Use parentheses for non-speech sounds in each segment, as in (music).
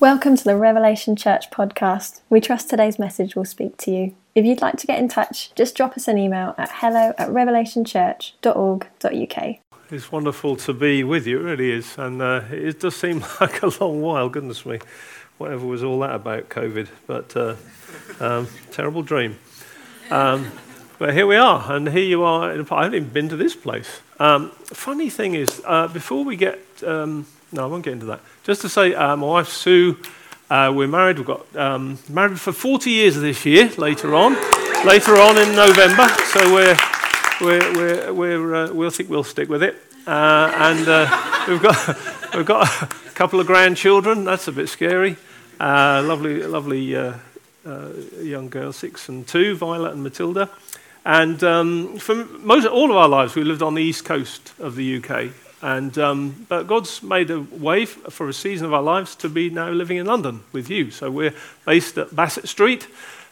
Welcome to the Revelation Church podcast. We trust today's message will speak to you. If you'd like to get in touch, just drop us an email at hello at revelationchurch.org.uk. It's wonderful to be with you, it really is. And uh, it does seem (laughs) like a long while, goodness me, whatever was all that about COVID. But uh, um, terrible dream. Um, but here we are, and here you are. I haven't even been to this place. Um, funny thing is, uh, before we get, um, no, I won't get into that. Just to say, uh, my wife Sue, uh, we're married. We've got um, married for 40 years this year. Later on, later on in November. So we're we're, we're, we're uh, we'll think we'll stick with it. Uh, and uh, we've got (laughs) we've got a couple of grandchildren. That's a bit scary. Uh, lovely, lovely young girls, six and two, Violet and Matilda. And um, for most, all of our lives, we lived on the east coast of the UK. And, um, but God's made a way for a season of our lives to be now living in London with you. So we're based at Bassett Street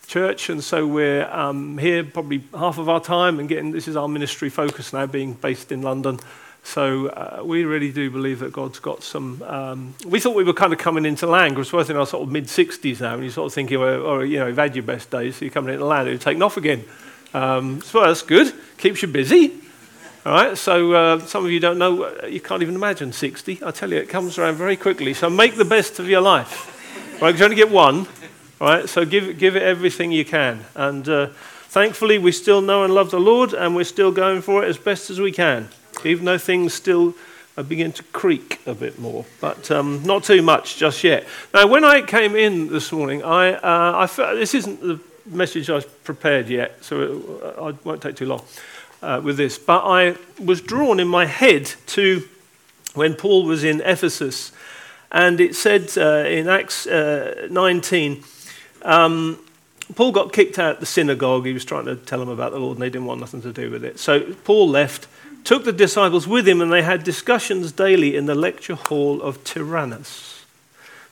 Church, and so we're um, here probably half of our time and getting this is our ministry focus now, being based in London. So uh, we really do believe that God's got some. Um, we thought we were kind of coming into land. We're in our sort of mid 60s now, and you're sort of thinking, well, or, you know, you've had your best days, so you're coming into land, you're taking off again. Um, so that's good, keeps you busy. All right, so uh, some of you don't know, uh, you can't even imagine 60. I tell you, it comes around very quickly. So make the best of your life. Right, you only get one. All right, so give, give it everything you can. And uh, thankfully, we still know and love the Lord, and we're still going for it as best as we can, even though things still uh, begin to creak a bit more, but um, not too much just yet. Now, when I came in this morning, I, uh, I felt, this isn't the message I've prepared yet, so it, uh, I won't take too long uh, with this. But I was drawn in my head to when Paul was in Ephesus, and it said uh, in Acts uh, 19, um, Paul got kicked out of the synagogue. He was trying to tell them about the Lord, and they didn't want nothing to do with it. So Paul left, took the disciples with him, and they had discussions daily in the lecture hall of Tyrannus.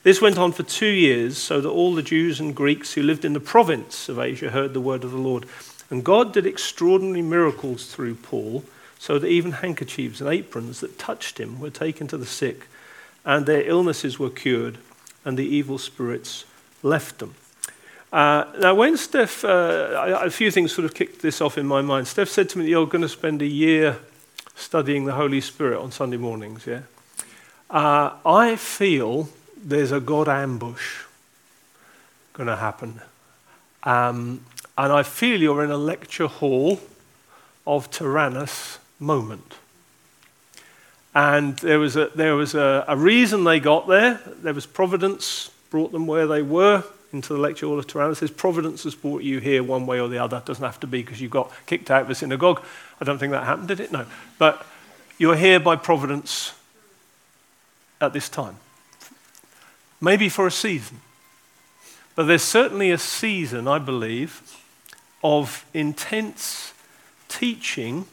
This went on for two years, so that all the Jews and Greeks who lived in the province of Asia heard the word of the Lord. And God did extraordinary miracles through Paul, so that even handkerchiefs and aprons that touched him were taken to the sick, and their illnesses were cured, and the evil spirits left them. Uh, now, when Steph, uh, a few things sort of kicked this off in my mind. Steph said to me, You're going to spend a year studying the Holy Spirit on Sunday mornings, yeah? Uh, I feel there's a God ambush going to happen. Um, and I feel you're in a lecture hall of Tyrannus moment. And there was, a, there was a, a reason they got there. There was providence brought them where they were into the lecture hall of Tyrannus. There's providence has brought you here one way or the other. It doesn't have to be because you got kicked out of the synagogue. I don't think that happened, did it? No. But you're here by providence at this time. Maybe for a season. But there's certainly a season, I believe, of intense teaching,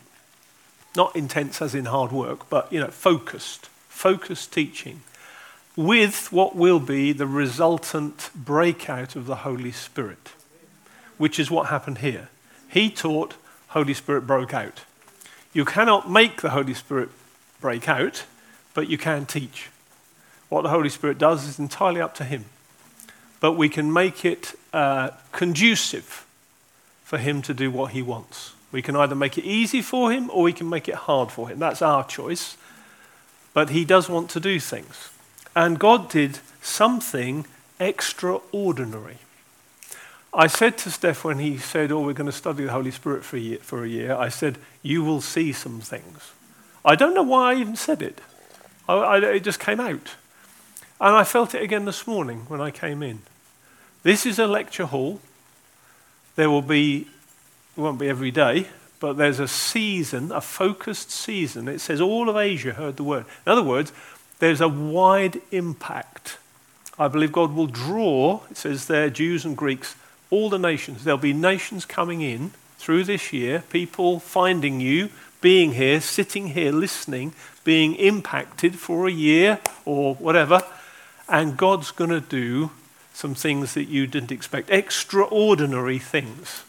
not intense as in hard work, but you know, focused, focused teaching, with what will be the resultant breakout of the Holy Spirit, which is what happened here. He taught, Holy Spirit broke out. You cannot make the Holy Spirit break out, but you can teach. What the Holy Spirit does is entirely up to Him. But we can make it uh, conducive for him to do what he wants. We can either make it easy for him or we can make it hard for him. That's our choice. But he does want to do things. And God did something extraordinary. I said to Steph when he said, Oh, we're going to study the Holy Spirit for a, year, for a year, I said, You will see some things. I don't know why I even said it, I, I, it just came out. And I felt it again this morning when I came in. This is a lecture hall. There will be, it won't be every day, but there's a season, a focused season. It says all of Asia heard the word. In other words, there's a wide impact. I believe God will draw, it says there, Jews and Greeks, all the nations. There'll be nations coming in through this year, people finding you, being here, sitting here, listening, being impacted for a year or whatever. And God's going to do some things that you didn't expect, extraordinary things.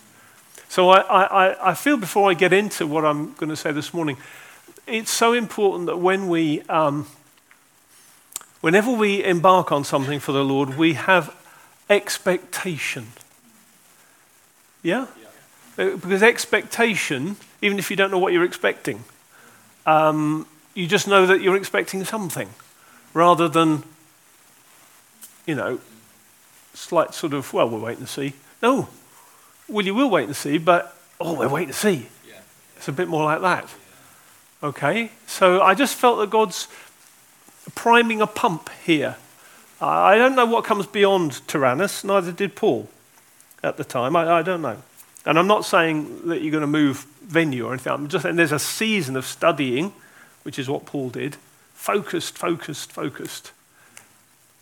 So I, I, I feel before I get into what I'm going to say this morning, it's so important that when we, um, whenever we embark on something for the Lord, we have expectation. Yeah? yeah. Uh, because expectation, even if you don't know what you're expecting, um, you just know that you're expecting something rather than, you know, slight sort of, well, we'll wait and see. No, well, you will wait and see, but, oh, we're waiting to see. Yeah. It's a bit more like that. Okay? So I just felt that God's priming a pump here. I don't know what comes beyond Tyrannus, neither did Paul at the time. I, I don't know. And I'm not saying that you're going to move venue or anything. I'm just saying there's a season of studying, which is what Paul did, focused, focused, focused.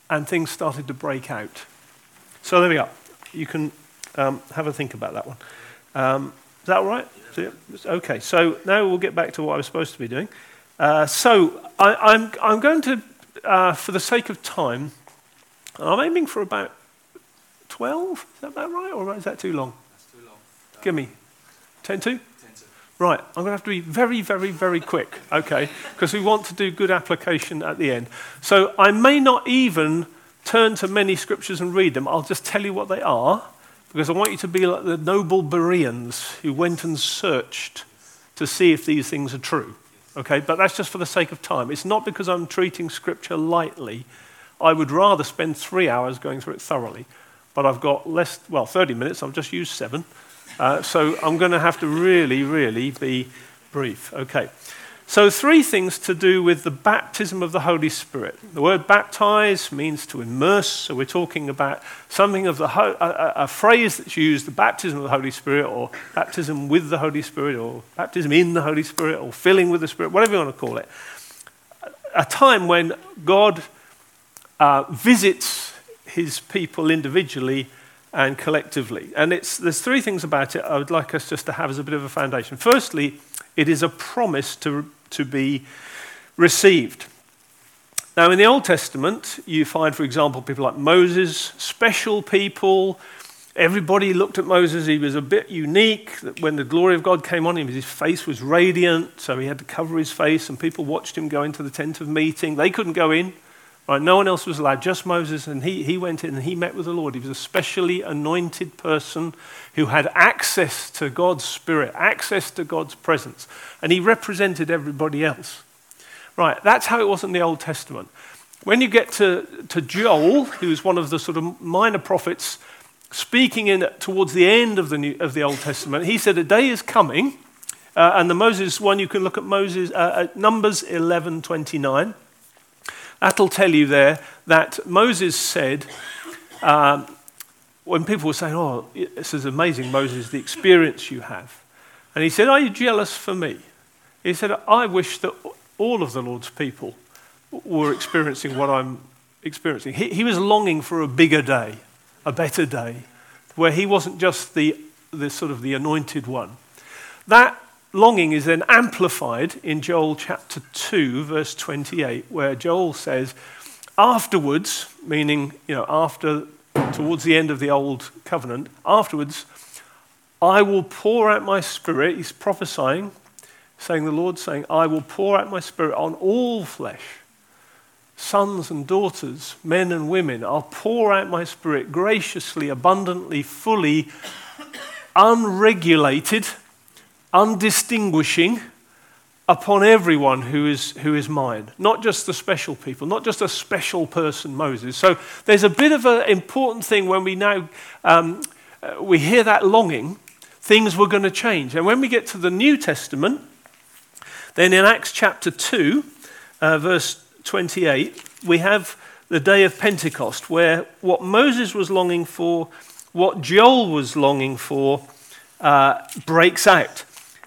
And things started to break out. So there we are. You can um, have a think about that one. Um, is that all right? Yeah. Okay, so now we'll get back to what I was supposed to be doing. Uh, so I, am I'm, I'm going to, uh, for the sake of time, I'm aiming for about 12. Is that about right, or is that too long? That's too long. Give me 10 to? 10 to. Right, I'm going to have to be very, very, very quick, okay, because we want to do good application at the end. So I may not even turn to many scriptures and read them. I'll just tell you what they are, because I want you to be like the noble Bereans who went and searched to see if these things are true. Okay, but that's just for the sake of time. It's not because I'm treating scripture lightly. I would rather spend three hours going through it thoroughly. But I've got less, well, 30 minutes. I've just used seven. Uh, so I'm going to have to really, really be brief. Okay. So, three things to do with the baptism of the Holy Spirit. The word baptize means to immerse, so we're talking about something of the ho- a, a, phrase that's used, the baptism of the Holy Spirit, or baptism with the Holy Spirit, or baptism in the Holy Spirit, or filling with the Spirit, whatever you want to call it. A time when God uh, visits his people individually and collectively. And it's, there's three things about it I would like us just to have as a bit of a foundation. Firstly, it is a promise to, to be received. Now, in the Old Testament, you find, for example, people like Moses, special people. Everybody looked at Moses. He was a bit unique. When the glory of God came on him, his face was radiant, so he had to cover his face, and people watched him go into the tent of meeting. They couldn't go in. Right, no one else was allowed, just Moses, and he, he went in and he met with the Lord. He was a specially anointed person who had access to God's Spirit, access to God's presence, and he represented everybody else. Right, that's how it was in the Old Testament. When you get to, to Joel, who's one of the sort of minor prophets, speaking in towards the end of the, New, of the Old Testament, he said, A day is coming, uh, and the Moses one, you can look at Moses, uh, at Numbers 11 29. That'll tell you there that Moses said, um, when people were saying, Oh, this is amazing, Moses, the experience you have. And he said, Are you jealous for me? He said, I wish that all of the Lord's people were experiencing what I'm experiencing. He, he was longing for a bigger day, a better day, where he wasn't just the, the sort of the anointed one. That longing is then amplified in Joel chapter 2, verse 28, where Joel says, Afterwards, meaning, you know, after, towards the end of the old covenant, afterwards, I will pour out my spirit. He's prophesying, saying, the Lord saying, I will pour out my spirit on all flesh, sons and daughters, men and women. I'll pour out my spirit graciously, abundantly, fully, unregulated undistinguishing upon everyone who is, who is mine, not just the special people, not just a special person, Moses. So there's a bit of an important thing when we now um, uh, we hear that longing, things were going to change. And when we get to the New Testament, then in Acts chapter 2, uh, verse 28, we have the day of Pentecost, where what Moses was longing for, what Joel was longing for, uh, breaks out.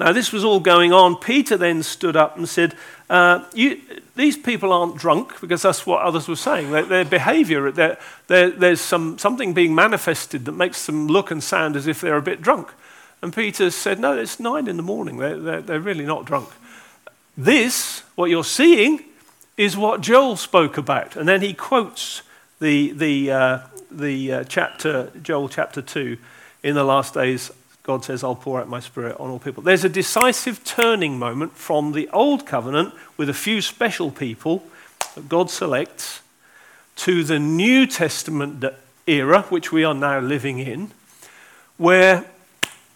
Now, this was all going on. Peter then stood up and said, uh, you, These people aren't drunk, because that's what others were saying. Their, their behavior, their, their, there's some, something being manifested that makes them look and sound as if they're a bit drunk. And Peter said, No, it's nine in the morning. They're, they're, they're really not drunk. This, what you're seeing, is what Joel spoke about. And then he quotes the, the, uh, the uh, chapter, Joel chapter 2, in the last days, God says, I'll pour out my spirit on all people. There's a decisive turning moment from the old covenant with a few special people that God selects to the New Testament era, which we are now living in, where,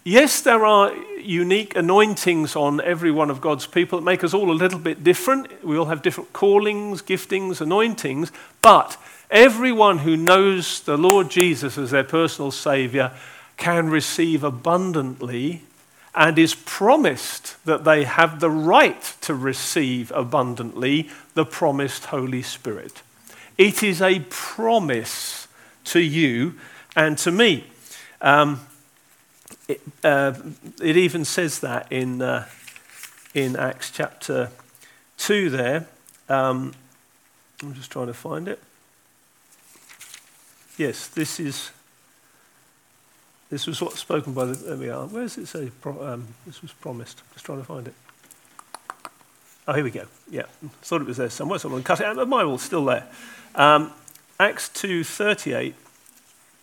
yes, there are unique anointings on every one of God's people that make us all a little bit different. We all have different callings, giftings, anointings, but everyone who knows the Lord Jesus as their personal Savior can receive abundantly and is promised that they have the right to receive abundantly the promised Holy Spirit. It is a promise to you and to me. Um, it, uh, it, even says that in, uh, in Acts chapter 2 there. Um, I'm just trying to find it. Yes, this is this was what's spoken by the. There we are. Where does it say um, this was promised? Just trying to find it. Oh, here we go. Yeah, thought it was there somewhere. Someone cut it out. The Bible's still there. Um, Acts two thirty eight.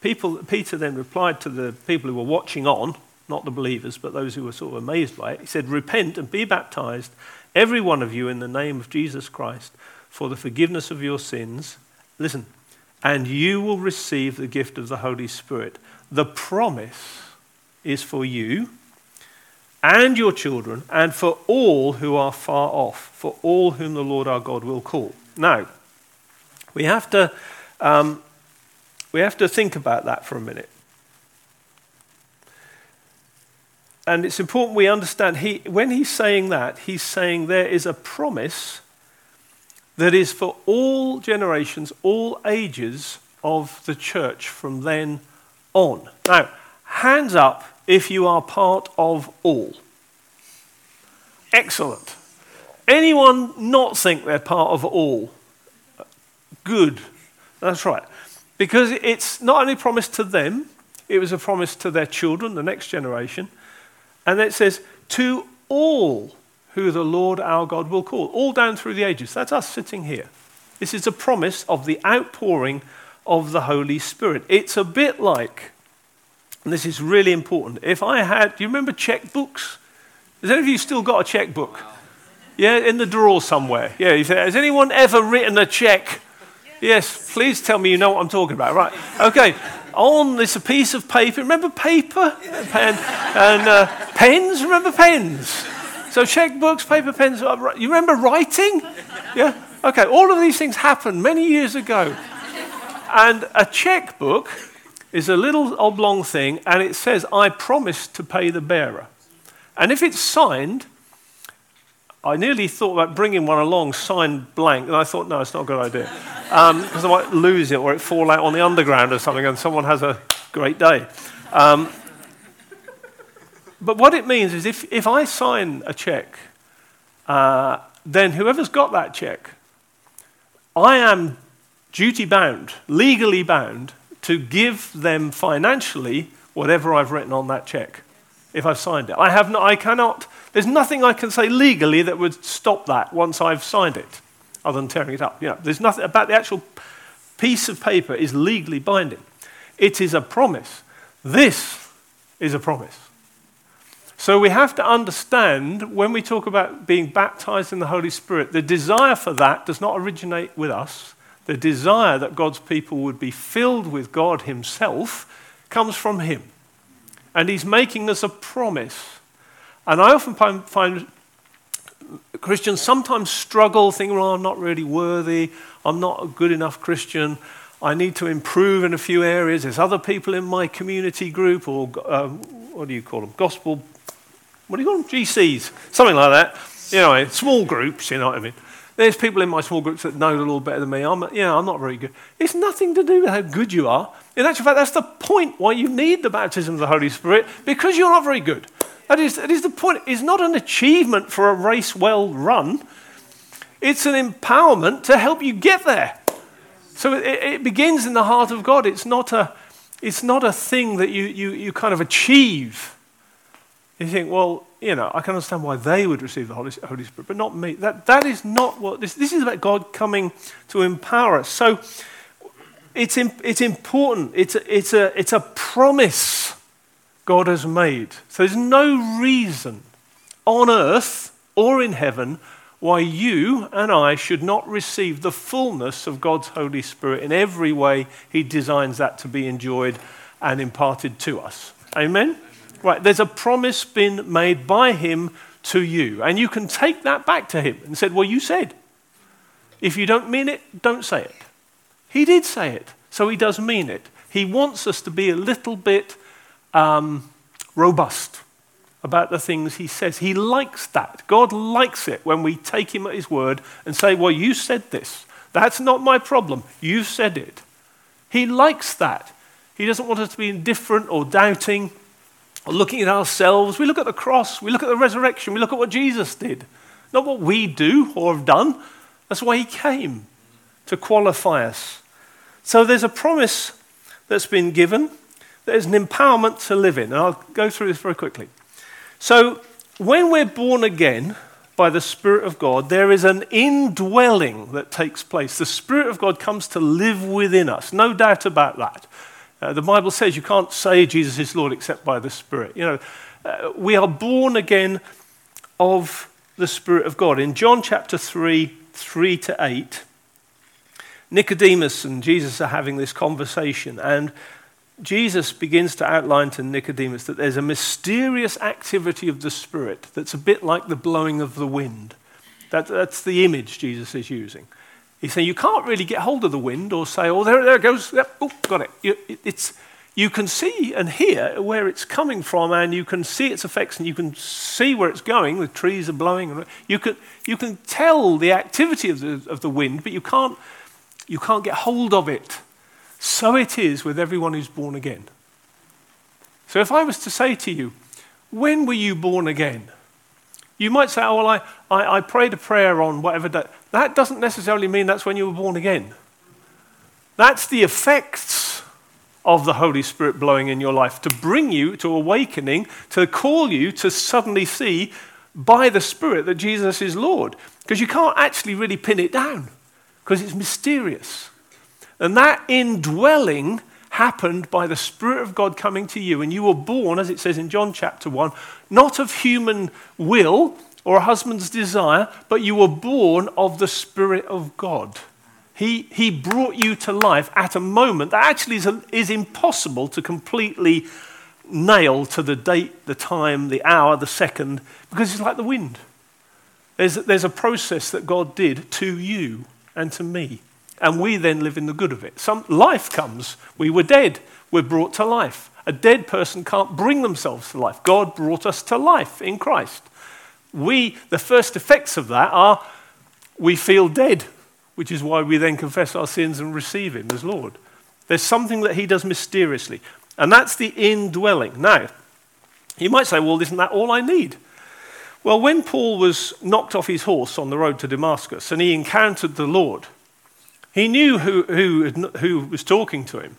People, Peter then replied to the people who were watching on, not the believers, but those who were sort of amazed by it. He said, "Repent and be baptized, every one of you, in the name of Jesus Christ, for the forgiveness of your sins." Listen, and you will receive the gift of the Holy Spirit. The promise is for you and your children and for all who are far off, for all whom the Lord our God will call. Now, we have to, um, we have to think about that for a minute. And it's important we understand he, when he's saying that, he's saying there is a promise that is for all generations, all ages of the church from then on. Now, hands up if you are part of all. Excellent. Anyone not think they're part of all? Good. That's right. Because it's not only promised to them, it was a promise to their children, the next generation. And it says, to all who the Lord our God will call, all down through the ages. That's us sitting here. This is a promise of the outpouring of the Holy Spirit. It's a bit like, and this is really important, if I had, do you remember checkbooks? Has any of you still got a checkbook? Yeah, in the drawer somewhere. Yeah, has anyone ever written a check? Yes, please tell me you know what I'm talking about. Right, okay. On this piece of paper. Remember paper? Pen, and uh, pens? Remember pens? So checkbooks, paper pens, uh, you remember writing? Yeah? Okay, all of these things happened many years ago. And a checkbook is a little oblong thing and it says, I promise to pay the bearer. And if it's signed, I nearly thought about bringing one along signed blank, and I thought, no, it's not a good idea. Because um, I might lose it or it fall out on the underground or something and someone has a great day. Um, but what it means is if, if I sign a check, uh, then whoever's got that check, I am duty bound, legally bound, to give them financially whatever I've written on that check if I've signed it. I, have no, I cannot, there's nothing I can say legally that would stop that once I've signed it, other than tearing it up. You know, there's nothing about the actual piece of paper is legally binding. It is a promise. This is a promise. So we have to understand when we talk about being baptized in the Holy Spirit, the desire for that does not originate with us. The desire that God's people would be filled with God Himself comes from Him. And He's making us a promise. And I often find Christians sometimes struggle, thinking, well, I'm not really worthy, I'm not a good enough Christian. I need to improve in a few areas. There's other people in my community group, or um, what do you call them? Gospel what do you call them? GCs, something like that. You know, small groups, you know what I mean. There's people in my small groups that know the Lord better than me. I'm, you know, I'm not very good. It's nothing to do with how good you are. In actual fact, that's the point why you need the baptism of the Holy Spirit, because you're not very good. That is, that is the point. It's not an achievement for a race well run, it's an empowerment to help you get there. So it, it begins in the heart of God. It's not a, it's not a thing that you, you, you kind of achieve. You think, well, you know, I can understand why they would receive the Holy, Spirit, but not me. That, that is not what this, this is about God coming to empower us. So it's, it's important. It's a, it's, a, it's a promise God has made. So there's no reason on earth or in heaven why you and I should not receive the fullness of God's Holy Spirit in every way He designs that to be enjoyed and imparted to us. Amen? Right, there's a promise been made by Him to you, and you can take that back to Him and said, Well, you said. If you don't mean it, don't say it. He did say it, so He does mean it. He wants us to be a little bit um, robust about the things he says. He likes that. God likes it when we take him at his word and say, Well, you said this. That's not my problem. You said it. He likes that. He doesn't want us to be indifferent or doubting looking at ourselves. We look at the cross, we look at the resurrection, we look at what Jesus did, not what we do or have done. That's why he came to qualify us. So there's a promise that's been given, there's an empowerment to live in. And I'll go through this very quickly. So, when we're born again by the Spirit of God, there is an indwelling that takes place. The Spirit of God comes to live within us, no doubt about that. Uh, the Bible says you can't say Jesus is Lord except by the Spirit. You know, uh, we are born again of the Spirit of God. In John chapter 3, 3 to 8, Nicodemus and Jesus are having this conversation, and Jesus begins to outline to Nicodemus that there's a mysterious activity of the Spirit that's a bit like the blowing of the wind. That, that's the image Jesus is using. He's saying you can't really get hold of the wind or say, oh, there, there it goes. Yep, oh, got it. You, it's, you can see and hear where it's coming from, and you can see its effects, and you can see where it's going. The trees are blowing. You can, you can tell the activity of the, of the wind, but you can't, you can't get hold of it. So it is with everyone who's born again. So if I was to say to you, when were you born again? You might say, oh, well, I, I, I prayed a prayer on whatever day. That doesn't necessarily mean that's when you were born again. That's the effects of the Holy Spirit blowing in your life to bring you to awakening, to call you to suddenly see by the Spirit that Jesus is Lord. Because you can't actually really pin it down because it's mysterious. And that indwelling happened by the Spirit of God coming to you. And you were born, as it says in John chapter 1, not of human will or a husband's desire, but you were born of the Spirit of God. He, he brought you to life at a moment that actually is, a, is impossible to completely nail to the date, the time, the hour, the second, because it's like the wind. There's, there's a process that God did to you and to me and we then live in the good of it. Some life comes. We were dead. We're brought to life. A dead person can't bring themselves to life. God brought us to life in Christ. We, the first effects of that are we feel dead, which is why we then confess our sins and receive Him as Lord. There's something that He does mysteriously, and that's the indwelling. Now, you might say, well, isn't that all I need? Well, when Paul was knocked off his horse on the road to Damascus and he encountered the Lord, he knew who, who, who was talking to him.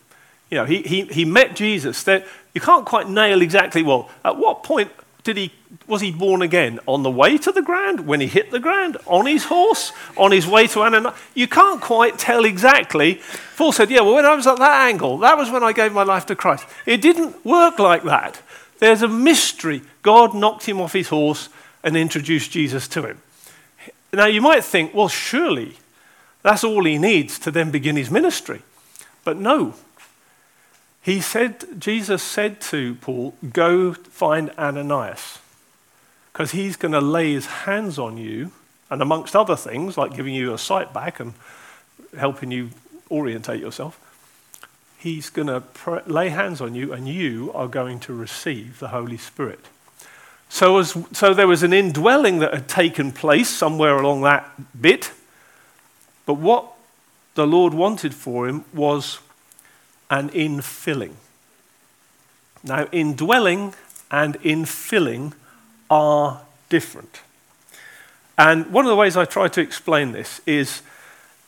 You know, he, he, he met Jesus. That you can't quite nail exactly, well, at what point did he, was he born again? On the way to the ground? When he hit the ground? On his horse? On his way to Ananias? You can't quite tell exactly. Paul said, yeah, well, when I was at that angle, that was when I gave my life to Christ. It didn't work like that. There's a mystery. God knocked him off his horse and introduced Jesus to him. Now, you might think, well, surely that's all he needs to then begin his ministry. But no. He said, Jesus said to Paul, Go find Ananias, because he's going to lay his hands on you, and amongst other things, like giving you a sight back and helping you orientate yourself, he's going to pr- lay hands on you, and you are going to receive the Holy Spirit. So, as, so there was an indwelling that had taken place somewhere along that bit but what the Lord wanted for him was an infilling. Now, indwelling and infilling are different. And one of the ways I try to explain this is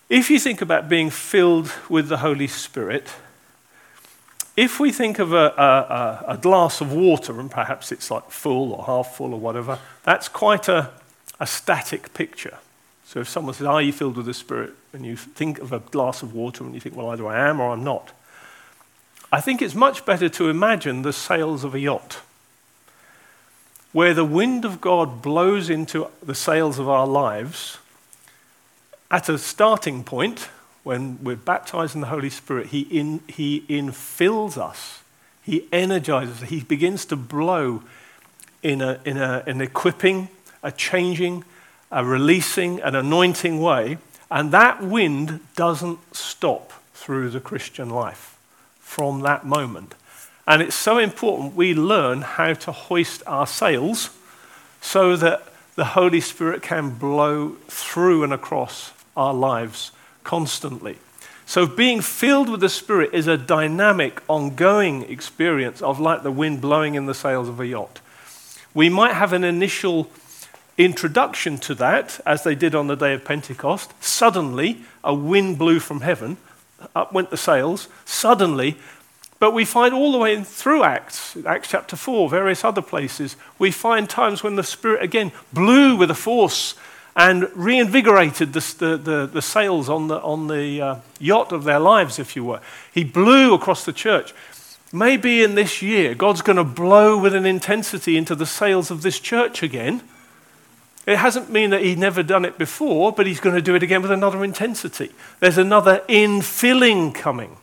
if you think about being filled with the Holy Spirit, if we think of a, a, a, glass of water, and perhaps it's like full or half full or whatever, that's quite a, a static picture. So if someone says, Are you filled with the Spirit? and you think of a glass of water and you think, Well, either I am or I'm not. I think it's much better to imagine the sails of a yacht, where the wind of God blows into the sails of our lives at a starting point, when we're baptized in the Holy Spirit, He, in, he infills us, He energizes, us, He begins to blow in, a, in a, an equipping, a changing, a releasing, an anointing way. And that wind doesn't stop through the Christian life from that moment. And it's so important we learn how to hoist our sails so that the Holy Spirit can blow through and across our lives constantly. So, being filled with the Spirit is a dynamic, ongoing experience of like the wind blowing in the sails of a yacht. We might have an initial introduction to that, as they did on the day of Pentecost. Suddenly, a wind blew from heaven, up went the sails. Suddenly, but we find all the way through Acts, Acts chapter 4, various other places, we find times when the Spirit again blew with a force and reinvigorated the, the, the, the sails on the, on the uh, yacht of their lives, if you were. He blew across the church. Maybe in this year, God's going to blow with an intensity into the sails of this church again. It hasn't mean that he'd never done it before, but he's going to do it again with another intensity. There's another infilling coming.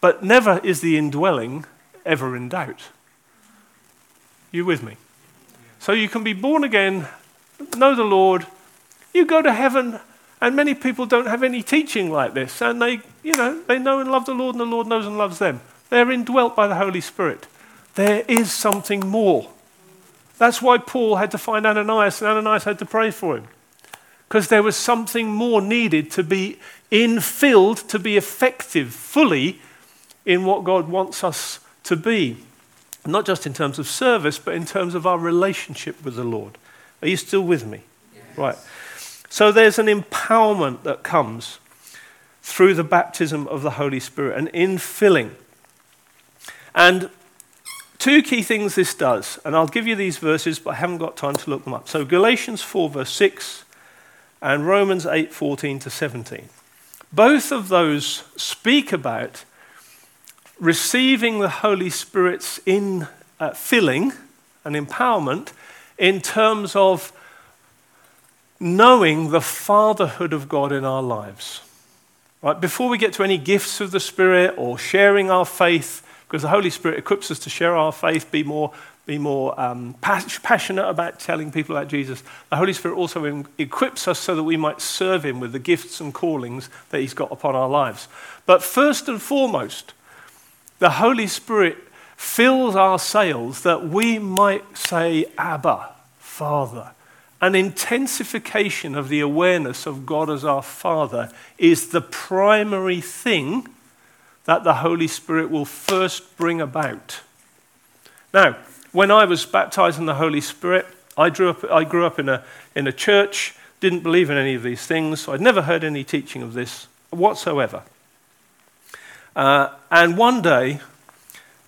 But never is the indwelling ever in doubt. You with me? So you can be born again know the Lord, you go to heaven. And many people don't have any teaching like this. And they, you know, they know and love the Lord, and the Lord knows and loves them. They're indwelt by the Holy Spirit. There is something more. That's why Paul had to find Ananias, and Ananias had to pray for him. Because there was something more needed to be infilled, to be effective fully in what God wants us to be. Not just in terms of service, but in terms of our relationship with the Lord. Are you still with me? Yes. Right. So there's an empowerment that comes through the baptism of the Holy Spirit, an infilling. And two key things this does, and I'll give you these verses, but I haven't got time to look them up. So Galatians 4, verse 6, and Romans 8, 14 to 17. Both of those speak about receiving the Holy Spirit's in uh, filling and empowerment in terms of knowing the fatherhood of God in our lives. Right? Before we get to any gifts of the Spirit or sharing our faith, because the Holy Spirit equips us to share our faith, be more, be more um, passionate about telling people about Jesus. The Holy Spirit also equips us so that we might serve Him with the gifts and callings that He's got upon our lives. But first and foremost, the Holy Spirit fills our sails that we might say, Abba, Father. An intensification of the awareness of God as our Father is the primary thing that the Holy Spirit will first bring about. Now, when I was baptized in the Holy Spirit, I grew up, I grew up in, a, in a church, didn't believe in any of these things, so I'd never heard any teaching of this whatsoever. Uh, and one day,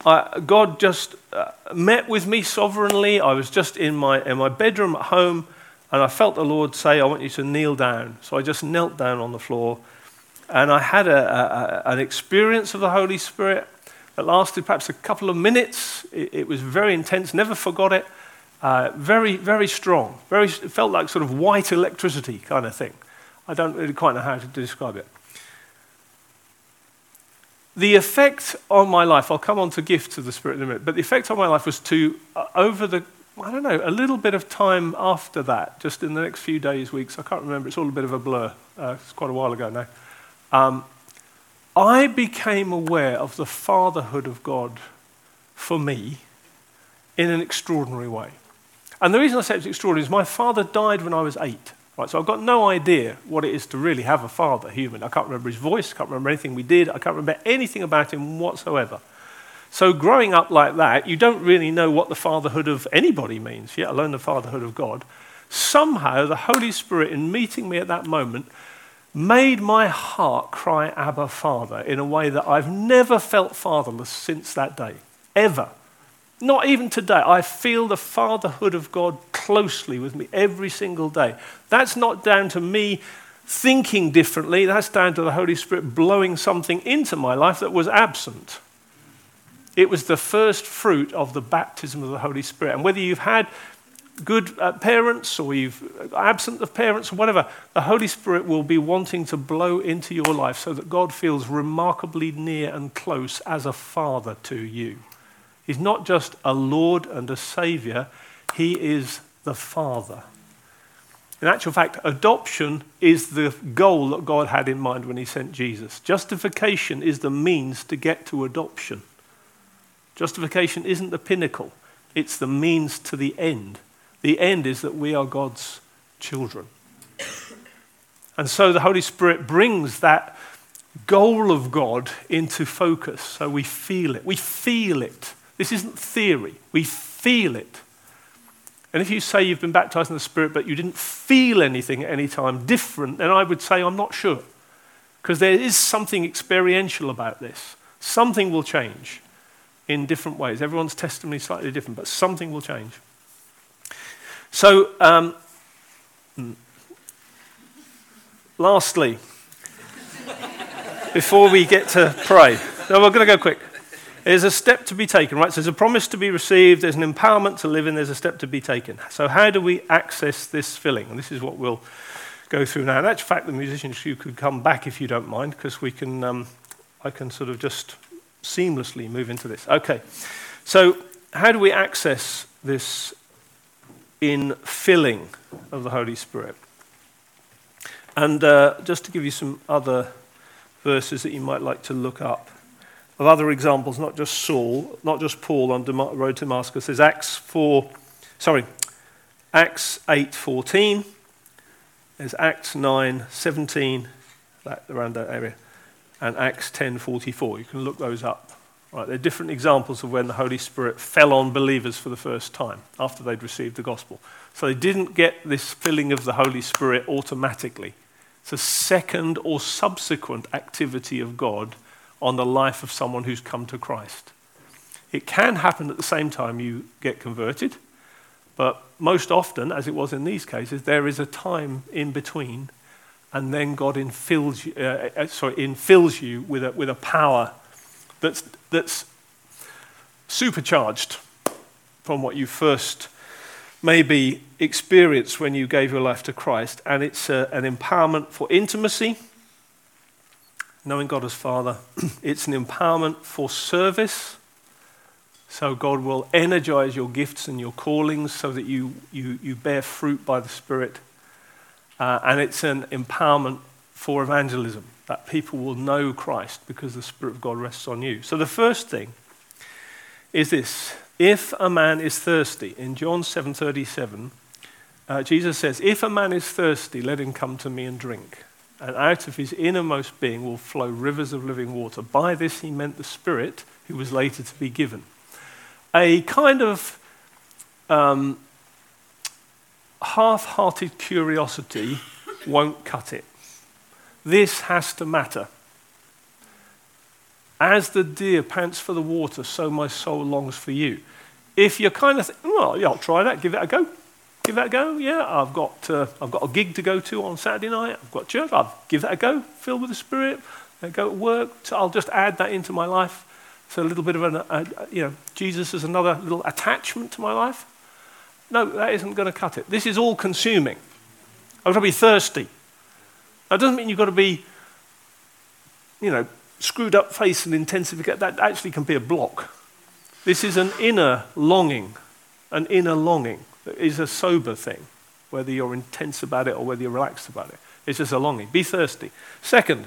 I, God just uh, met with me sovereignly. I was just in my, in my bedroom at home, and I felt the Lord say, I want you to kneel down. So I just knelt down on the floor, and I had a, a, an experience of the Holy Spirit that lasted perhaps a couple of minutes. It, it was very intense, never forgot it. Uh, very, very strong. Very, it felt like sort of white electricity kind of thing. I don't really quite know how to describe it the effect on my life, I'll come on to gifts of the Spirit in a minute, but the effect on my life was to, uh, over the, I don't know, a little bit of time after that, just in the next few days, weeks, I can't remember, it's all a bit of a blur. Uh, it's quite a while ago now. Um, I became aware of the fatherhood of God for me in an extraordinary way. And the reason I say it's extraordinary is my father died when I was eight. Right, so I've got no idea what it is to really have a father, human. I can't remember his voice, I can't remember anything we did, I can't remember anything about him whatsoever. So, growing up like that, you don't really know what the fatherhood of anybody means, yet alone the fatherhood of God. Somehow, the Holy Spirit, in meeting me at that moment, made my heart cry, Abba, Father, in a way that I've never felt fatherless since that day, ever. Not even today. I feel the fatherhood of God closely with me every single day. That's not down to me thinking differently, that's down to the Holy Spirit blowing something into my life that was absent. It was the first fruit of the baptism of the Holy Spirit. And whether you've had good uh, parents or you've uh, absent of parents or whatever, the Holy Spirit will be wanting to blow into your life so that God feels remarkably near and close as a father to you. He's not just a Lord and a Savior, He is the Father. In actual fact, adoption is the goal that God had in mind when He sent Jesus. Justification is the means to get to adoption. Justification isn't the pinnacle, it's the means to the end. The end is that we are God's children. And so the Holy Spirit brings that goal of God into focus so we feel it. We feel it. This isn't theory, we feel it. And if you say you've been baptized in the Spirit but you didn't feel anything at any time different, then I would say I'm not sure. Because there is something experiential about this. Something will change in different ways. Everyone's testimony is slightly different, but something will change. So, um, lastly, before we get to pray, no, we're going to go quick. There's a step to be taken, right? So there's a promise to be received, there's an empowerment to live in, there's a step to be taken. So, how do we access this filling? And this is what we'll go through now. In actual fact, the musicians, you could come back if you don't mind, because we can, um, I can sort of just seamlessly move into this. Okay, so how do we access this in filling of the Holy Spirit? And uh, just to give you some other verses that you might like to look up of other examples, not just Saul, not just Paul on the road to Damascus. There's Acts 4, sorry, Acts 8:14. There's Acts 9:17, that, around that area and Acts 10:44. You can look those up. Right, they're different examples of when the Holy Spirit fell on believers for the first time after they'd received the gospel. So they didn't get this filling of the Holy Spirit automatically. It's a second or subsequent activity of God on the life of someone who's come to Christ. It can happen at the same time you get converted, but most often, as it was in these cases, there is a time in between and then God infills you, uh, uh, sorry, infills you with a, with a power that's, that's supercharged from what you first maybe experienced when you gave your life to Christ. And it's a, uh, an empowerment for intimacy, knowing God as Father. (clears throat) it's an empowerment for service. So God will energize your gifts and your callings so that you, you, you bear fruit by the Spirit. Uh, and it's an empowerment for evangelism that people will know Christ because the Spirit of God rests on you. So the first thing is this if a man is thirsty, in John 7:37, uh, Jesus says, If a man is thirsty, let him come to me and drink. And out of his innermost being will flow rivers of living water. By this he meant the Spirit who was later to be given. A kind of um, half hearted curiosity won't cut it. This has to matter. As the deer pants for the water, so my soul longs for you. If you're kind of thinking, well, yeah, I'll try that, give it a go. Give that a go. Yeah, I've got, uh, I've got a gig to go to on Saturday night. I've got church. I'll give that a go. Filled with the Spirit. I go to work. So I'll just add that into my life. So a little bit of an, a, you know, Jesus is another little attachment to my life. No, that isn't going to cut it. This is all consuming. I'm got to be thirsty. That doesn't mean you've got to be, you know, screwed up face and intensification. That actually can be a block. This is an inner longing, an inner longing. that is a sober thing, whether you're intense about it or whether you're relaxed about it. It's just a longing. Be thirsty. Second,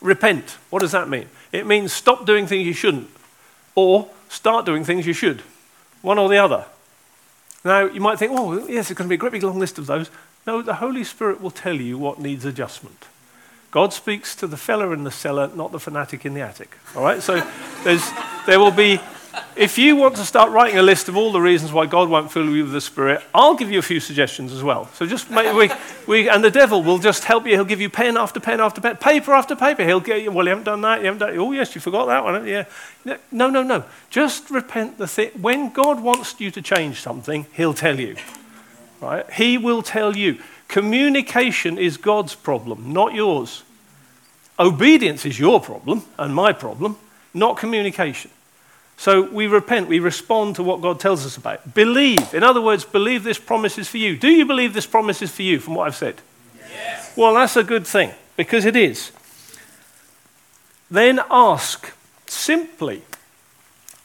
repent. What does that mean? It means stop doing things you shouldn't or start doing things you should. One or the other. Now, you might think, oh, yes, it's going to be a great big long list of those. No, the Holy Spirit will tell you what needs adjustment. God speaks to the fella in the cellar, not the fanatic in the attic. All right? So there's, there will be if you want to start writing a list of all the reasons why God won't fill you with the Spirit, I'll give you a few suggestions as well. So just make, we, we, and the devil will just help you. He'll give you pen after pen after pen, paper after paper. He'll get you, well, you haven't done that, you haven't done Oh, yes, you forgot that one. Yeah. No, no, no. Just repent the thing. When God wants you to change something, He'll tell you. Right? He will tell you. Communication is God's problem, not yours. Obedience is your problem and my problem, not communication. So we repent, we respond to what God tells us about. Believe. In other words, believe this promise is for you. Do you believe this promise is for you from what I've said? Yes. Well, that's a good thing because it is. Then ask. Simply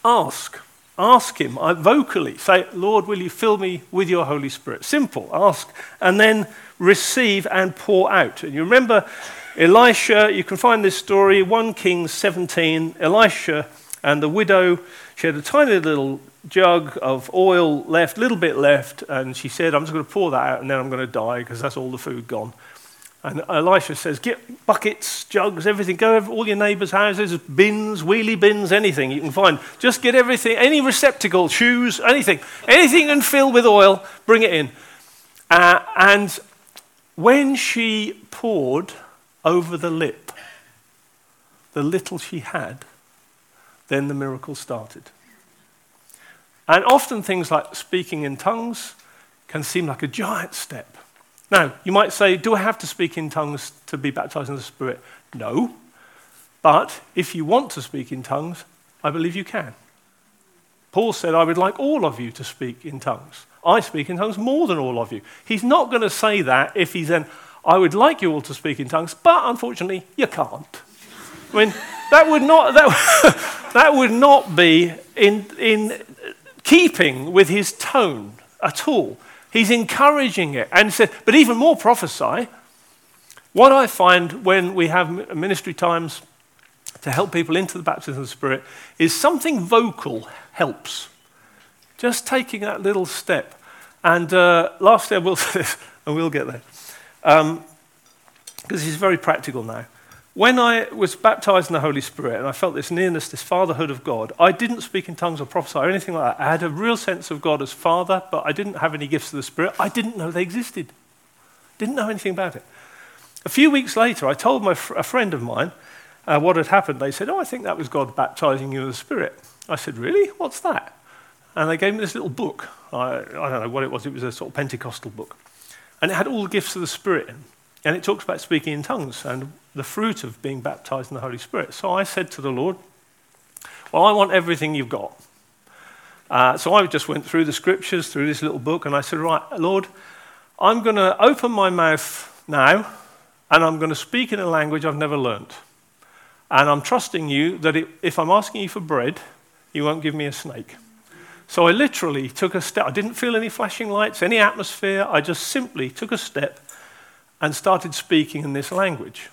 ask. Ask Him I vocally. Say, Lord, will you fill me with your Holy Spirit? Simple. Ask. And then receive and pour out. And you remember Elisha, you can find this story, 1 Kings 17. Elisha and the widow, she had a tiny little jug of oil left, little bit left, and she said, I'm just going to pour that out and then I'm going to die because that's all the food gone. And Elisha says, Get buckets, jugs, everything. Go over all your neighbours' houses, bins, wheelie bins, anything you can find. Just get everything, any receptacle, shoes, anything. Anything and fill with oil, bring it in. Uh, and when she poured over the lip, the little she had, then the miracle started. And often things like speaking in tongues can seem like a giant step. Now, you might say, Do I have to speak in tongues to be baptized in the Spirit? No. But if you want to speak in tongues, I believe you can. Paul said, I would like all of you to speak in tongues. I speak in tongues more than all of you. He's not going to say that if he's then, I would like you all to speak in tongues, but unfortunately, you can't. I mean, that would not, that, (laughs) that would not be in, in keeping with his tone at all. He's encouraging it and said, but even more prophesy. What I find when we have ministry times to help people into the baptism of the Spirit is something vocal helps. Just taking that little step. And uh, lastly, I will (laughs) say this, and we'll get there, because um, very practical now. When I was baptized in the Holy Spirit and I felt this nearness, this fatherhood of God, I didn't speak in tongues or prophesy or anything like that. I had a real sense of God as Father, but I didn't have any gifts of the Spirit. I didn't know they existed. Didn't know anything about it. A few weeks later, I told my, a friend of mine uh, what had happened. They said, Oh, I think that was God baptizing you in the Spirit. I said, Really? What's that? And they gave me this little book. I, I don't know what it was. It was a sort of Pentecostal book. And it had all the gifts of the Spirit in. And it talks about speaking in tongues and the fruit of being baptized in the Holy Spirit. So I said to the Lord, Well, I want everything you've got. Uh, so I just went through the scriptures, through this little book, and I said, Right, Lord, I'm going to open my mouth now, and I'm going to speak in a language I've never learned. And I'm trusting you that it, if I'm asking you for bread, you won't give me a snake. So I literally took a step. I didn't feel any flashing lights, any atmosphere. I just simply took a step and started speaking in this language.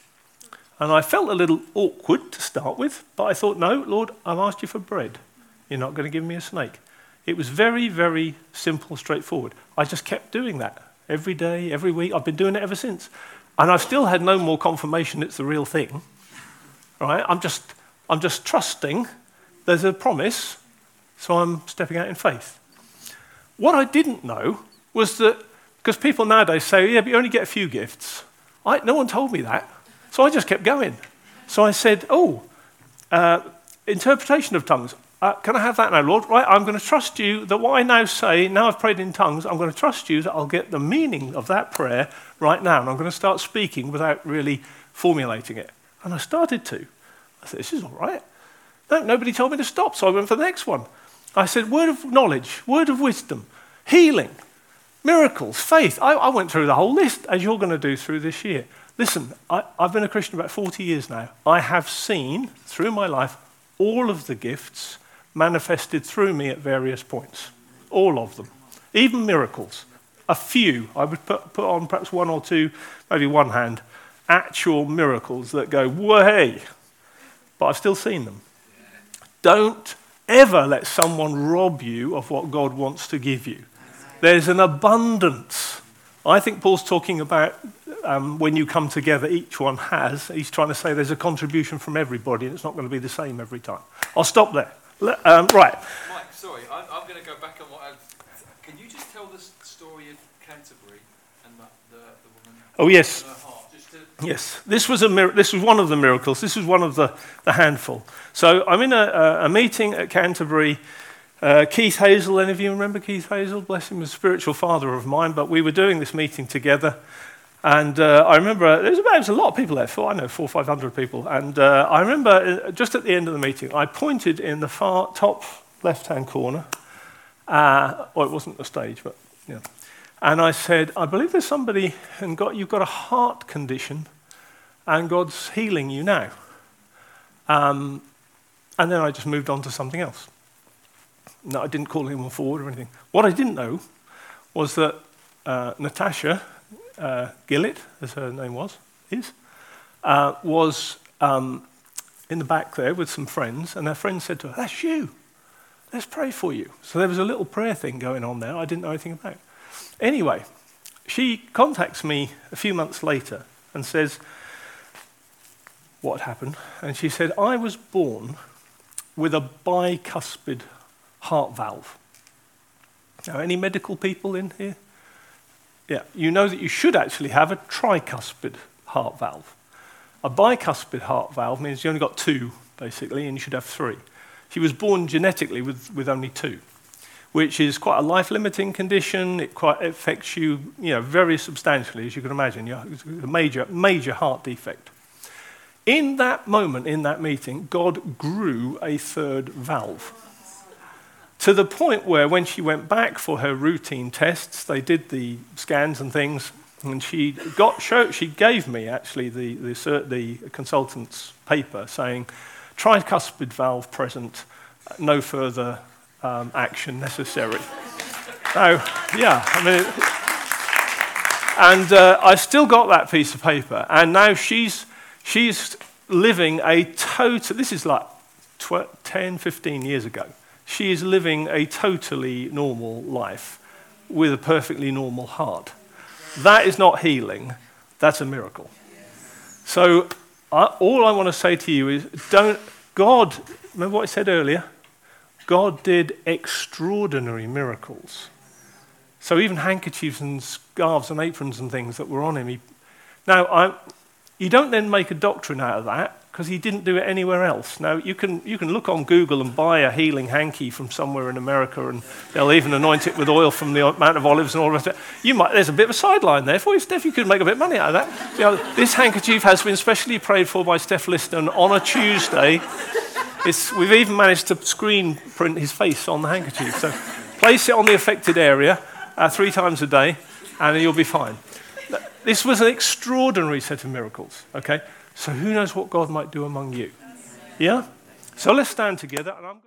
And I felt a little awkward to start with, but I thought, no, Lord, I've asked you for bread. You're not going to give me a snake. It was very, very simple, straightforward. I just kept doing that every day, every week. I've been doing it ever since. And I've still had no more confirmation it's the real thing. Right? I'm just, I'm just trusting there's a promise, so I'm stepping out in faith. What I didn't know was that because people nowadays say, yeah, but you only get a few gifts. I, no one told me that. So I just kept going. So I said, oh, uh, interpretation of tongues. Uh, can I have that now, Lord? Right, I'm going to trust you that what I now say, now I've prayed in tongues, I'm going to trust you that I'll get the meaning of that prayer right now. And I'm going to start speaking without really formulating it. And I started to. I said, this is all right. No, nobody told me to stop, so I went for the next one. I said, word of knowledge, word of wisdom, healing, Miracles, faith. I, I went through the whole list, as you're going to do through this year. Listen, I, I've been a Christian about 40 years now. I have seen through my life all of the gifts manifested through me at various points. All of them. Even miracles. A few, I would put, put on perhaps one or two, maybe one hand, actual miracles that go, way. But I've still seen them. Don't ever let someone rob you of what God wants to give you. There's an abundance. I think Paul's talking about um, when you come together, each one has. He's trying to say there's a contribution from everybody, and it's not going to be the same every time. I'll stop there. Um, right. Mike, sorry, I'm, I'm going to go back on what I've. Can you just tell the story of Canterbury and the, the, the woman? Oh, yes. and her heart, just to, Yes, this was, a mir- this was one of the miracles. This was one of the, the handful. So I'm in a, a, a meeting at Canterbury. Uh, Keith Hazel, any of you remember Keith Hazel? Bless him, a spiritual father of mine, but we were doing this meeting together. And uh, I remember there was, about, there was a lot of people there, four, I know, four or five hundred people. And uh, I remember uh, just at the end of the meeting, I pointed in the far top left hand corner. Uh, well, it wasn't the stage, but yeah. And I said, I believe there's somebody, and got, you've got a heart condition, and God's healing you now. Um, and then I just moved on to something else. No, I didn't call anyone forward or anything. What I didn't know was that uh, Natasha uh, Gillett, as her name was, is, uh, was um, in the back there with some friends, and their friends said to her, That's you. Let's pray for you. So there was a little prayer thing going on there I didn't know anything about. Anyway, she contacts me a few months later and says, What happened? And she said, I was born with a bicuspid heart valve. Now, any medical people in here? Yeah, you know that you should actually have a tricuspid heart valve. A bicuspid heart valve means you only got two, basically, and you should have three. She was born genetically with, with only two, which is quite a life limiting condition. It quite affects you, you know, very substantially, as you can imagine. It's a major, major heart defect. In that moment, in that meeting, God grew a third valve to the point where when she went back for her routine tests, they did the scans and things, and she got show, she gave me actually the, the, the consultant's paper saying tricuspid valve present, no further um, action necessary. so, yeah, I mean, and uh, I still got that piece of paper, and now she's, she's living a total, this is like 12, 10, 15 years ago she is living a totally normal life with a perfectly normal heart. That is not healing, that's a miracle. So, I, all I want to say to you is don't, God, remember what I said earlier? God did extraordinary miracles. So, even handkerchiefs and scarves and aprons and things that were on him. He, now, I, you don't then make a doctrine out of that because he didn't do it anywhere else. Now, you can, you can look on Google and buy a healing hanky from somewhere in America, and they'll even anoint it with oil from the Mount of Olives and all the rest of it. You might, there's a bit of a sideline there for you, Steph. You could make a bit of money out of that. You know, this handkerchief has been specially prayed for by Steph Liston on a Tuesday. It's, we've even managed to screen print his face on the handkerchief. So place it on the affected area uh, three times a day, and you'll be fine. This was an extraordinary set of miracles, okay? So who knows what God might do among you? Yeah? So let's stand together and I'm going